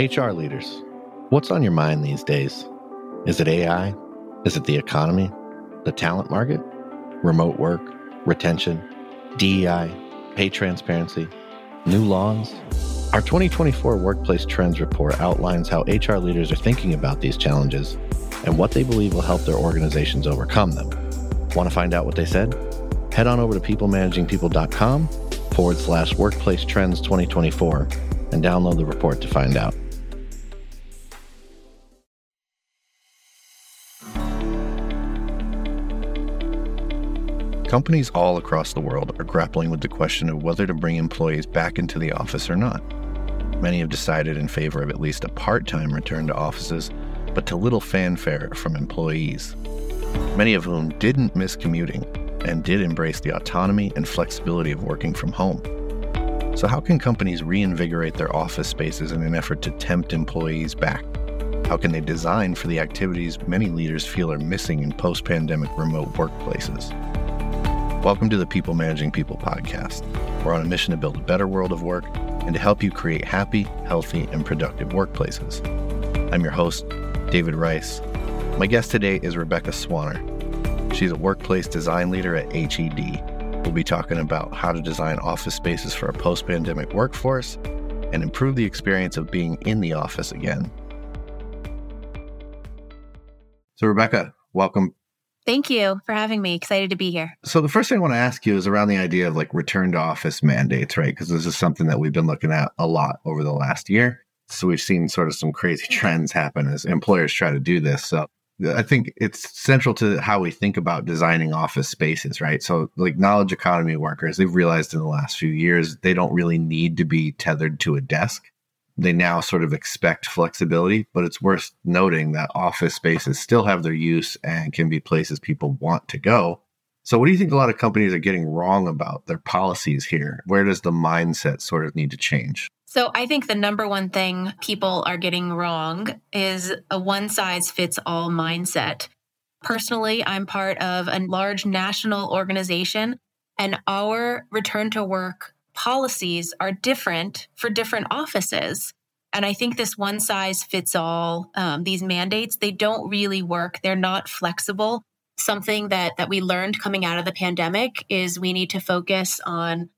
HR leaders, what's on your mind these days? Is it AI? Is it the economy? The talent market? Remote work? Retention? DEI? Pay transparency? New laws? Our 2024 Workplace Trends Report outlines how HR leaders are thinking about these challenges and what they believe will help their organizations overcome them. Want to find out what they said? Head on over to peoplemanagingpeople.com forward slash workplace trends 2024 and download the report to find out. Companies all across the world are grappling with the question of whether to bring employees back into the office or not. Many have decided in favor of at least a part time return to offices, but to little fanfare from employees. Many of whom didn't miss commuting and did embrace the autonomy and flexibility of working from home. So, how can companies reinvigorate their office spaces in an effort to tempt employees back? How can they design for the activities many leaders feel are missing in post pandemic remote workplaces? Welcome to the People Managing People podcast. We're on a mission to build a better world of work and to help you create happy, healthy, and productive workplaces. I'm your host, David Rice. My guest today is Rebecca Swanner. She's a workplace design leader at HED. We'll be talking about how to design office spaces for a post pandemic workforce and improve the experience of being in the office again. So, Rebecca, welcome Thank you for having me. Excited to be here. So, the first thing I want to ask you is around the idea of like return to office mandates, right? Because this is something that we've been looking at a lot over the last year. So, we've seen sort of some crazy trends happen as employers try to do this. So, I think it's central to how we think about designing office spaces, right? So, like knowledge economy workers, they've realized in the last few years they don't really need to be tethered to a desk they now sort of expect flexibility, but it's worth noting that office spaces still have their use and can be places people want to go. So, what do you think a lot of companies are getting wrong about their policies here? Where does the mindset sort of need to change? So, I think the number one thing people are getting wrong is a one size fits all mindset. Personally, I'm part of a large national organization, and our return to work policies are different for different offices. And I think this one size fits all, um, these mandates, they don't really work. They're not flexible. Something that, that we learned coming out of the pandemic is we need to focus on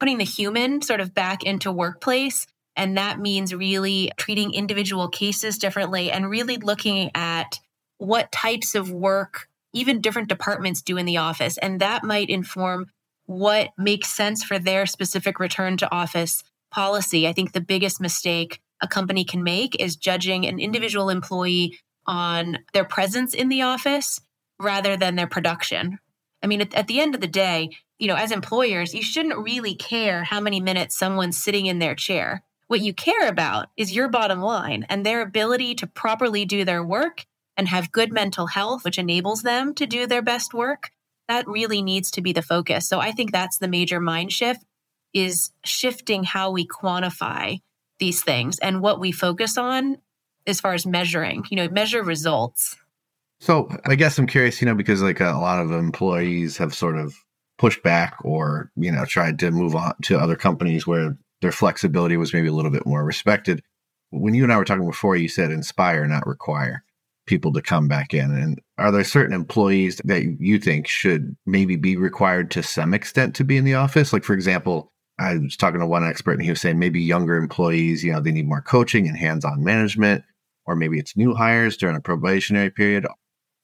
putting the human sort of back into workplace. And that means really treating individual cases differently and really looking at what types of work even different departments do in the office. And that might inform what makes sense for their specific return to office policy. I think the biggest mistake a company can make is judging an individual employee on their presence in the office rather than their production. I mean, at, at, the end of the day, you know, as employers, you shouldn't really care how many minutes someone's sitting in their chair. What you care about is your bottom line and their ability to properly do their work and have good mental health, which enables them to do their best work that really needs to be the focus. So I think that's the major mind shift is shifting how we quantify these things and what we focus on as far as measuring, you know, measure results. So I guess I'm curious, you know, because like a lot of employees have sort of pushed back or, you know, tried to move on to other companies where their flexibility was maybe a little bit more respected. When you and I were talking before, you said inspire, not require people to come back in? And are there certain employees that you think should maybe be required to some extent to be in the office? Like, for example, I was talking to one expert and he was saying maybe younger employees, you know, they need more coaching and hands on management, or maybe it's new hires during a probationary period.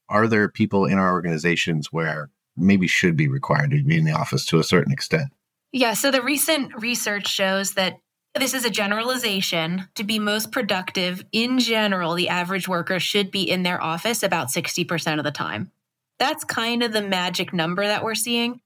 Are there people in our organizations where maybe should be required to be in the office to a certain extent? Yeah, so the recent research shows that this is a generalization. To be most productive in general, the average worker should be in their office about 60% of the time. That's kind of the magic number that we're seeing,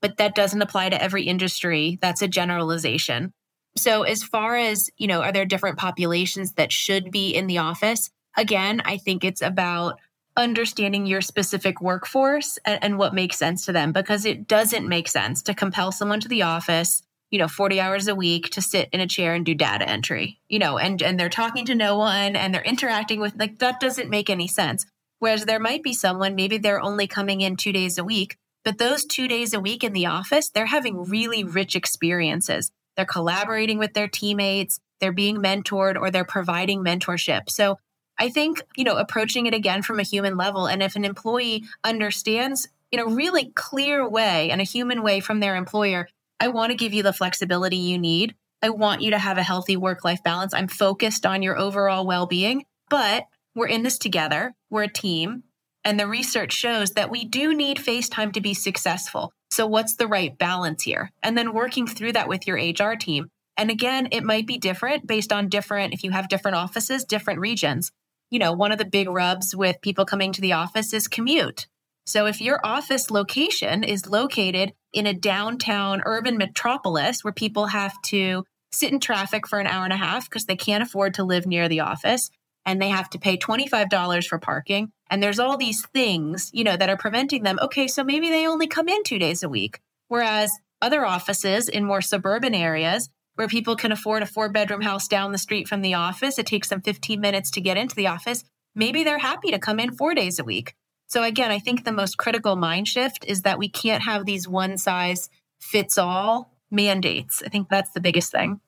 but that doesn't apply to every industry. That's a generalization. So as far as, you know, are there different populations that should be in the office? Again, I think it's about understanding your specific workforce and, and what makes sense to them because it doesn't make sense to compel someone to the office you know 40 hours a week to sit in a chair and do data entry you know and and they're talking to no one and they're interacting with like that doesn't make any sense whereas there might be someone maybe they're only coming in 2 days a week but those 2 days a week in the office they're having really rich experiences they're collaborating with their teammates they're being mentored or they're providing mentorship. So I think, you know, approaching it again from a human level. And if an employee understands in a really clear way and a human way from their employer, I want to give you the flexibility you need. I want you to have a healthy work life balance. I'm focused on your overall well being, but we're in this together. We're a team. And the research shows that we do need face time to be successful. So, what's the right balance here? And then working through that with your HR team. And again, it might be different based on different, if you have different offices, different regions. You know, one of the big rubs with people coming to the office is commute. So, if your office location is located in a downtown urban metropolis where people have to sit in traffic for an hour and a half because they can't afford to live near the office and they have to pay $25 for parking, and there's all these things, you know, that are preventing them. Okay, so maybe they only come in two days a week. Whereas other offices in more suburban areas where people can afford a four bedroom house down the street from the office, it takes them 15 minutes to get into the office. Maybe they're happy to come in four days a week. So, again, I think the most critical mind shift is that we can't have these one size fits all mandates. I think that's the biggest thing.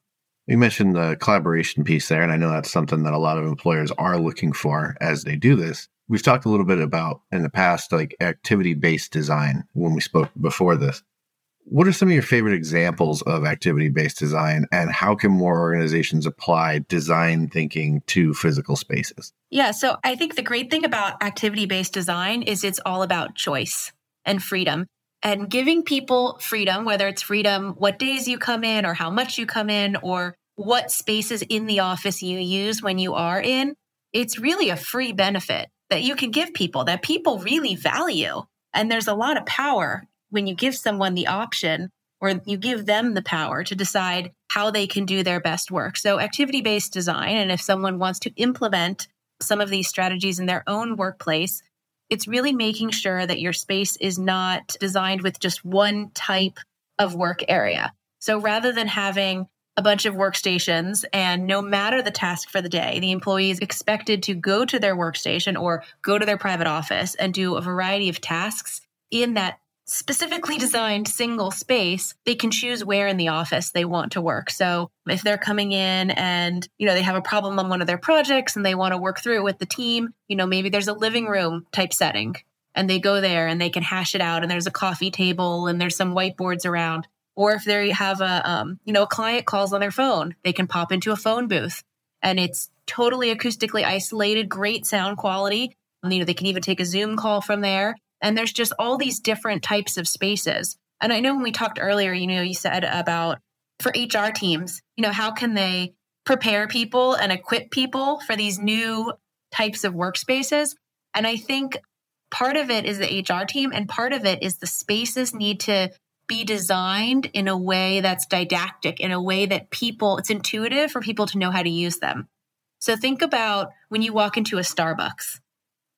You mentioned the collaboration piece there, and I know that's something that a lot of employers are looking for as they do this. We've talked a little bit about in the past, like activity based design when we spoke before this. What are some of your favorite examples of activity based design, and how can more organizations apply design thinking to physical spaces? Yeah, so I think the great thing about activity based design is it's all about choice and freedom and giving people freedom, whether it's freedom, what days you come in or how much you come in or what spaces in the office you use when you are in. It's really a free benefit that you can give people that people really value. And there's a lot of power when you give someone the option or you give them the power to decide how they can do their best work. So, activity based design, and if someone wants to implement some of these strategies in their own workplace, it's really making sure that your space is not designed with just one type of work area. So, rather than having a bunch of workstations, and no matter the task for the day, the employee is expected to go to their workstation or go to their private office and do a variety of tasks in that specifically designed single space, they can choose where in the office they want to work. So if they're coming in and, you know, they have a problem on one of their projects and they want to work through it with the team, you know, maybe there's a living room type setting and they go there and they can hash it out and there's a coffee table and there's some whiteboards around or if they have a, um, you know, a client calls on their phone, they can pop into a phone booth and it's totally acoustically isolated, great sound quality. You know, they can even take a Zoom call from there. And there's just all these different types of spaces. And I know when we talked earlier, you know, you said about for HR teams, you know, how can they prepare people and equip people for these new types of workspaces? And I think part of it is the HR team, and part of it is the spaces need to be designed in a way that's didactic, in a way that people, it's intuitive for people to know how to use them. So think about when you walk into a Starbucks.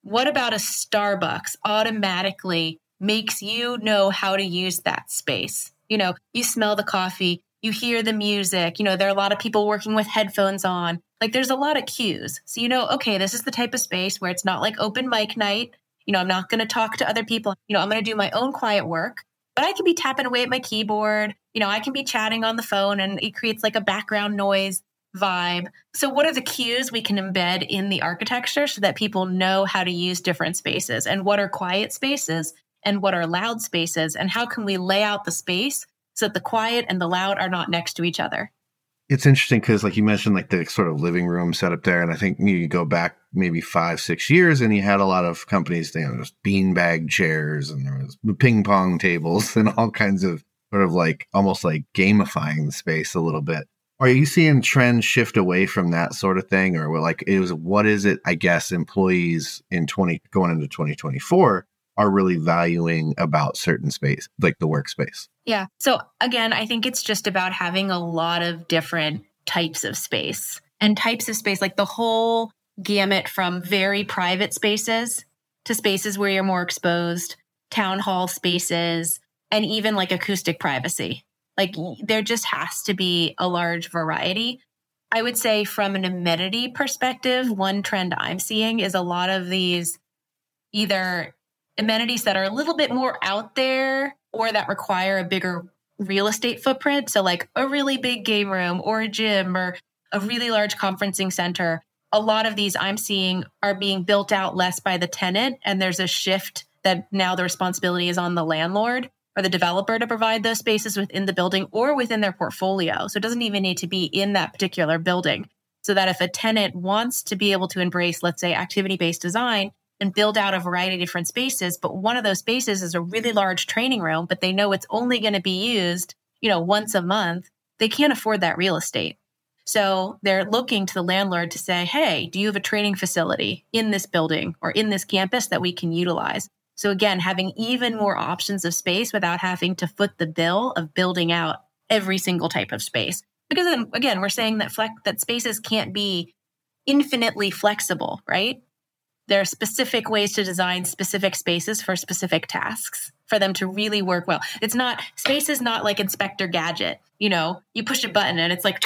What about a Starbucks automatically makes you know how to use that space? You know, you smell the coffee, you hear the music, you know, there are a lot of people working with headphones on. Like there's a lot of cues. So you know, okay, this is the type of space where it's not like open mic night. You know, I'm not going to talk to other people. You know, I'm going to do my own quiet work but I can be tapping away at my keyboard. You know, I can be chatting on the phone and it creates like a background noise vibe. So, what are the cues we can embed in the architecture so that people know how to use different spaces and what are quiet spaces and what are loud spaces and how can we lay out the space so that the quiet and the loud are not next to each other? it's interesting because like you mentioned like the sort of living room setup there and i think you go back maybe five six years and you had a lot of companies you know there's beanbag chairs and there was ping pong tables and all kinds of sort of like almost like gamifying the space a little bit are you seeing trends shift away from that sort of thing or like it was what is it i guess employees in 20 going into 2024 are really valuing about certain space, like the workspace. Yeah. So again, I think it's just about having a lot of different types of space and types of space, like the whole gamut from very private spaces to spaces where you're more exposed, town hall spaces, and even like acoustic privacy. Like there just has to be a large variety. I would say, from an amenity perspective, one trend I'm seeing is a lot of these either amenities that are a little bit more out there or that require a bigger real estate footprint. So, like a really big game room or a gym or a really large conferencing center, a lot of these I'm seeing are being built out less by the tenant. And there's a shift that now the responsibility is on the landlord or the developer to provide those spaces within the building or within their portfolio. So it doesn't even need to be in that particular building. So that if a tenant wants to be able to embrace, let's say, activity based design and build out a variety of different spaces, but one of those spaces is a really large training room, but they know it's only going to be used, you know, once a month, they can't afford that real estate. So they're looking to the landlord to say, hey, do you have a training facility in this building or in this campus that we can utilize? So again, having even more options of space without having to foot the bill of building out every single type of space. Because then again, we're saying that flex, that spaces can't be infinitely flexible, right? There are specific ways to design specific spaces for specific tasks for them to really work well. It's not space is not like Inspector Gadget. You know, you push a button and it's like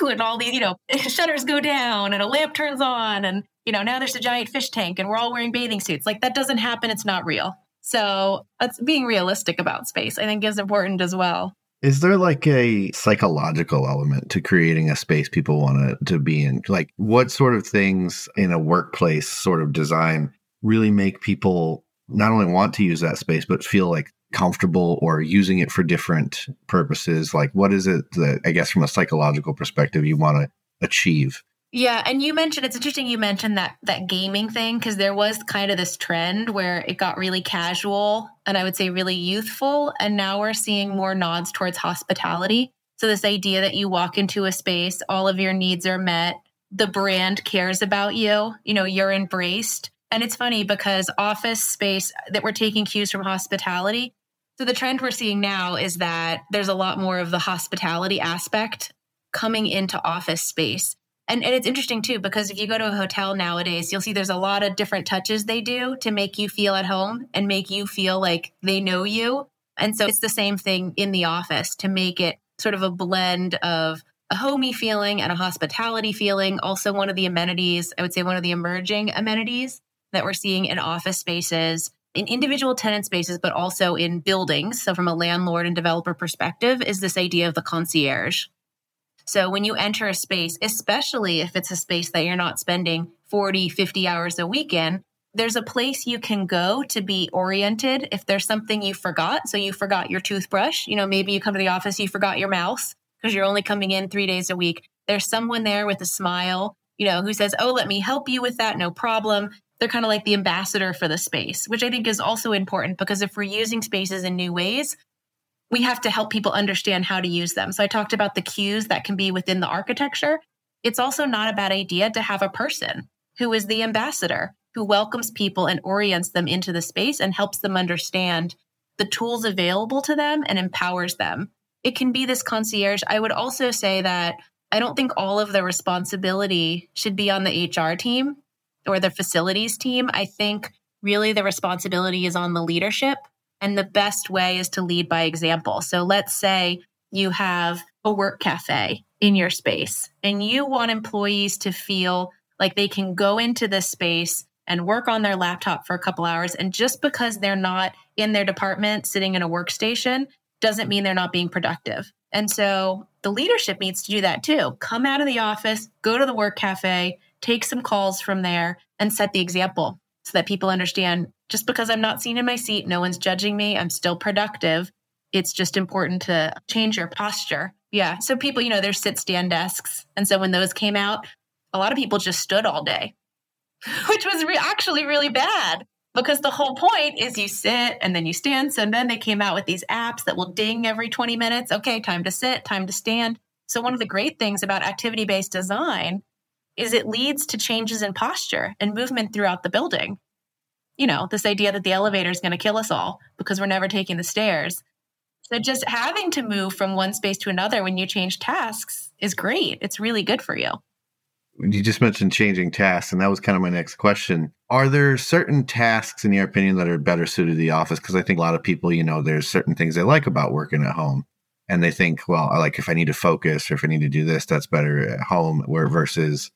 and all these, you know, shutters go down and a lamp turns on and you know, now there's a giant fish tank and we're all wearing bathing suits. Like that doesn't happen. It's not real. So that's being realistic about space, I think is important as well. Is there like a psychological element to creating a space people want to, to be in? Like, what sort of things in a workplace sort of design really make people not only want to use that space, but feel like comfortable or using it for different purposes? Like, what is it that, I guess, from a psychological perspective, you want to achieve? Yeah, and you mentioned it's interesting you mentioned that that gaming thing because there was kind of this trend where it got really casual and I would say really youthful and now we're seeing more nods towards hospitality. So this idea that you walk into a space, all of your needs are met, the brand cares about you, you know, you're embraced. And it's funny because office space that we're taking cues from hospitality. So the trend we're seeing now is that there's a lot more of the hospitality aspect coming into office space. And, and it's interesting too, because if you go to a hotel nowadays, you'll see there's a lot of different touches they do to make you feel at home and make you feel like they know you. And so it's the same thing in the office to make it sort of a blend of a homey feeling and a hospitality feeling. Also, one of the amenities, I would say one of the emerging amenities that we're seeing in office spaces, in individual tenant spaces, but also in buildings. So, from a landlord and developer perspective, is this idea of the concierge. So when you enter a space, especially if it's a space that you're not spending 40, 50 hours a week in, there's a place you can go to be oriented if there's something you forgot. So you forgot your toothbrush, you know, maybe you come to the office, you forgot your mouse because you're only coming in three days a week. There's someone there with a smile, you know, who says, Oh, let me help you with that. No problem. They're kind of like the ambassador for the space, which I think is also important because if we're using spaces in new ways, we have to help people understand how to use them. So I talked about the cues that can be within the architecture. It's also not a bad idea to have a person who is the ambassador, who welcomes people and orients them into the space and helps them understand the tools available to them and empowers them. It can be this concierge. I would also say that I don't think all of the responsibility should be on the HR team or the facilities team. I think really the responsibility is on the leadership and the best way is to lead by example. So let's say you have a work cafe in your space and you want employees to feel like they can go into this space and work on their laptop for a couple hours. And just because they're not in their department sitting in a workstation doesn't mean they're not being productive. And so the leadership needs to do that too. Come out of the office, go to the work cafe, take some calls from there, and set the example so that people understand just because I'm not seen in my seat, no one's judging me, I'm still productive. It's just important to change your posture. Yeah. So people, you know, there's sit stand desks. And so when those came out, a lot of people just stood all day, which was re- actually really bad because the whole point is you sit and then you stand. So then they came out with these apps that will ding every 20 minutes. Okay, time to sit, time to stand. So one of the great things about activity based design is it leads to changes in posture and movement throughout the building. You know, this idea that the elevator is going to kill us all because we're never taking the stairs. So just having to move from one space to another when you change tasks is great. It's really good for you. You just mentioned changing tasks, and that was kind of my next question. Are there certain tasks, in your opinion, that are better suited to the office? Because I think a lot of people, you know, there's certain things they like about working at home and they think, well, like if I need to focus or if I need to do this, that's better at home. Where versus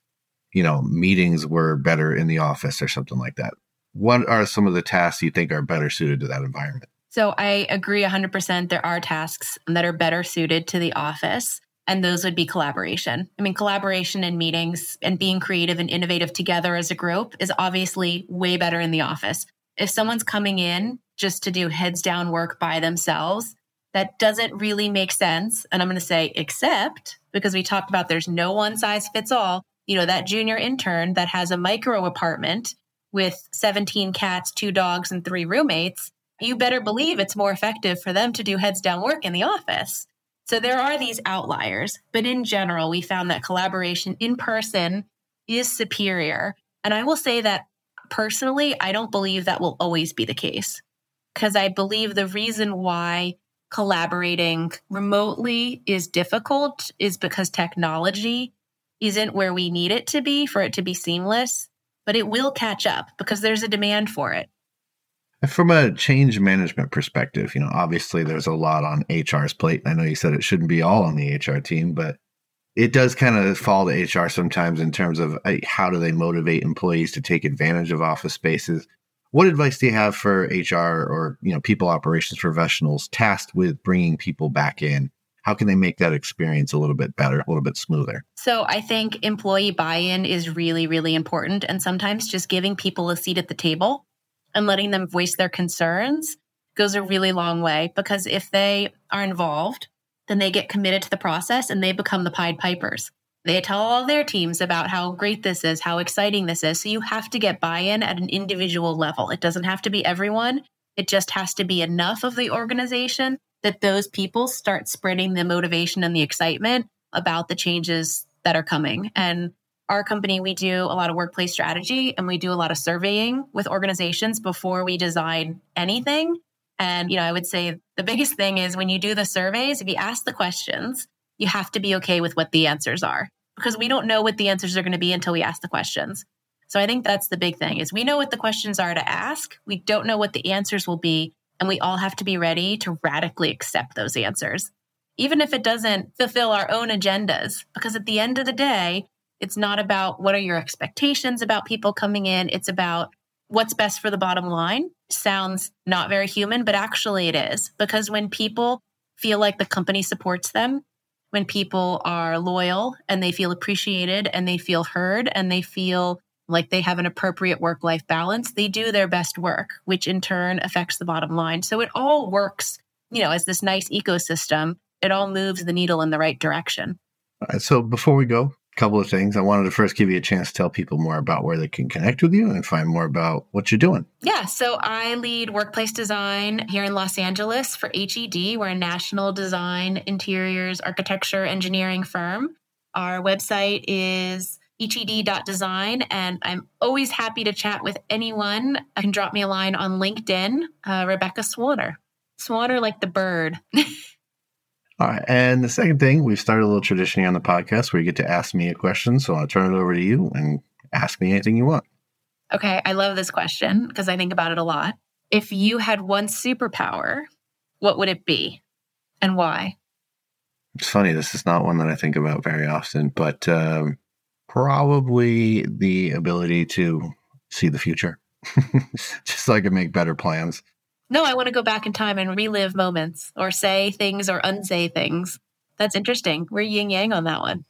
you know, meetings were better in the office or something like that. What are some of the tasks you think are better suited to that environment? So I agree 100%. There are tasks that are better suited to the office. And those would be collaboration. I mean, collaboration and meetings and being creative and innovative together as a group is obviously way better in the office. If someone's coming in just to do heads down work by themselves, that doesn't really make sense. And I'm going to say, except because we talked about there's no one size fits all. You know, that junior intern that has a micro apartment with 17 cats, two dogs, and three roommates, you better believe it's more effective for them to do heads down work in the office. So there are these outliers, but in general, we found that collaboration in person is superior. And I will say that personally, I don't believe that will always be the case because I believe the reason why collaborating remotely is difficult is because technology isn't where we need it to be for it to be seamless, but it will catch up because there's a demand for it. From a change management perspective, you know, obviously there's a lot on HR's plate. I know you said it shouldn't be all on the HR team, but it does kind of fall to HR sometimes in terms of how do they motivate employees to take advantage of office spaces. What advice do you have for HR or you know people operations professionals tasked with bringing people back in? How can they make that experience a little bit better, a little bit smoother? So I think employee buy-in is really really important and sometimes just giving people a seat at the table and letting them voice their concerns goes a really long way because if they are involved, then they get committed to the process and they become the Pied Pipers. They tell all their teams about how great this is, how exciting this is. So you have to get buy in at an individual level. It doesn't have to be everyone, it just has to be enough of the organization that those people start spreading the motivation and the excitement about the changes that are coming. And our company, we do a lot of workplace strategy and we do a lot of surveying with organizations before we design anything. And, you know, I would say the biggest thing is when you do the surveys, if you ask the questions, you have to be okay with what the answers are because we don't know what the answers are going to be until we ask the questions. So I think that's the big thing is we know what the questions are to ask. We don't know what the answers will be. And we all have to be ready to radically accept those answers, even if it doesn't fulfill our own agendas. Because at the end of the day, it's not about what are your expectations about people coming in. It's about what's best for the bottom line. Sounds not very human, but actually it is because when people feel like the company supports them, when people are loyal and they feel appreciated and they feel heard and they feel like they have an appropriate work life balance, they do their best work, which in turn affects the bottom line. So it all works, you know, as this nice ecosystem. It all moves the needle in the right direction. All right. So before we go, a couple of things. I wanted to first give you a chance to tell people more about where they can connect with you and find more about what you're doing. Yeah, so I lead workplace design here in Los Angeles for HED. We're a national design, interiors, architecture, engineering firm. Our website is hed.design, and I'm always happy to chat with anyone. I can drop me a line on LinkedIn, uh, Rebecca Swanner. Swanner like the bird. All right. And the second thing, we've started a little tradition here on the podcast where you get to ask me a question. So I'll turn it over to you and ask me anything you want. Okay. I love this question because I think about it a lot. If you had one superpower, what would it be and why? It's funny. This is not one that I think about very often, but um, probably the ability to see the future, just so I can make better plans. No, I want to go back in time and relive moments or say things or unsay things. That's interesting. We're yin yang on that one.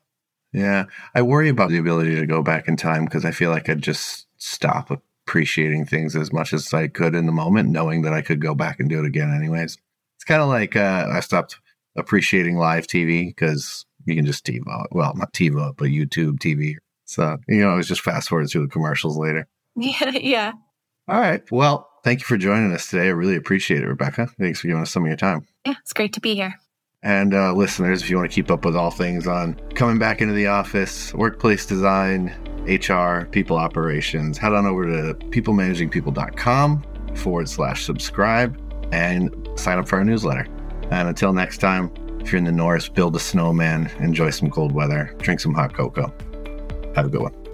Yeah. I worry about the ability to go back in time because I feel like I'd just stop appreciating things as much as I could in the moment, knowing that I could go back and do it again anyways. It's kind of like uh, I stopped appreciating live TV because you can just TiVo, well, not TiVo, but YouTube TV. So, you know, I was just fast forward through the commercials later. Yeah. Yeah. All right. Well, thank you for joining us today. I really appreciate it, Rebecca. Thanks for giving us some of your time. Yeah, it's great to be here. And uh, listeners, if you want to keep up with all things on coming back into the office, workplace design, HR, people operations, head on over to peoplemanagingpeople.com forward slash subscribe and sign up for our newsletter. And until next time, if you're in the north, build a snowman, enjoy some cold weather, drink some hot cocoa. Have a good one.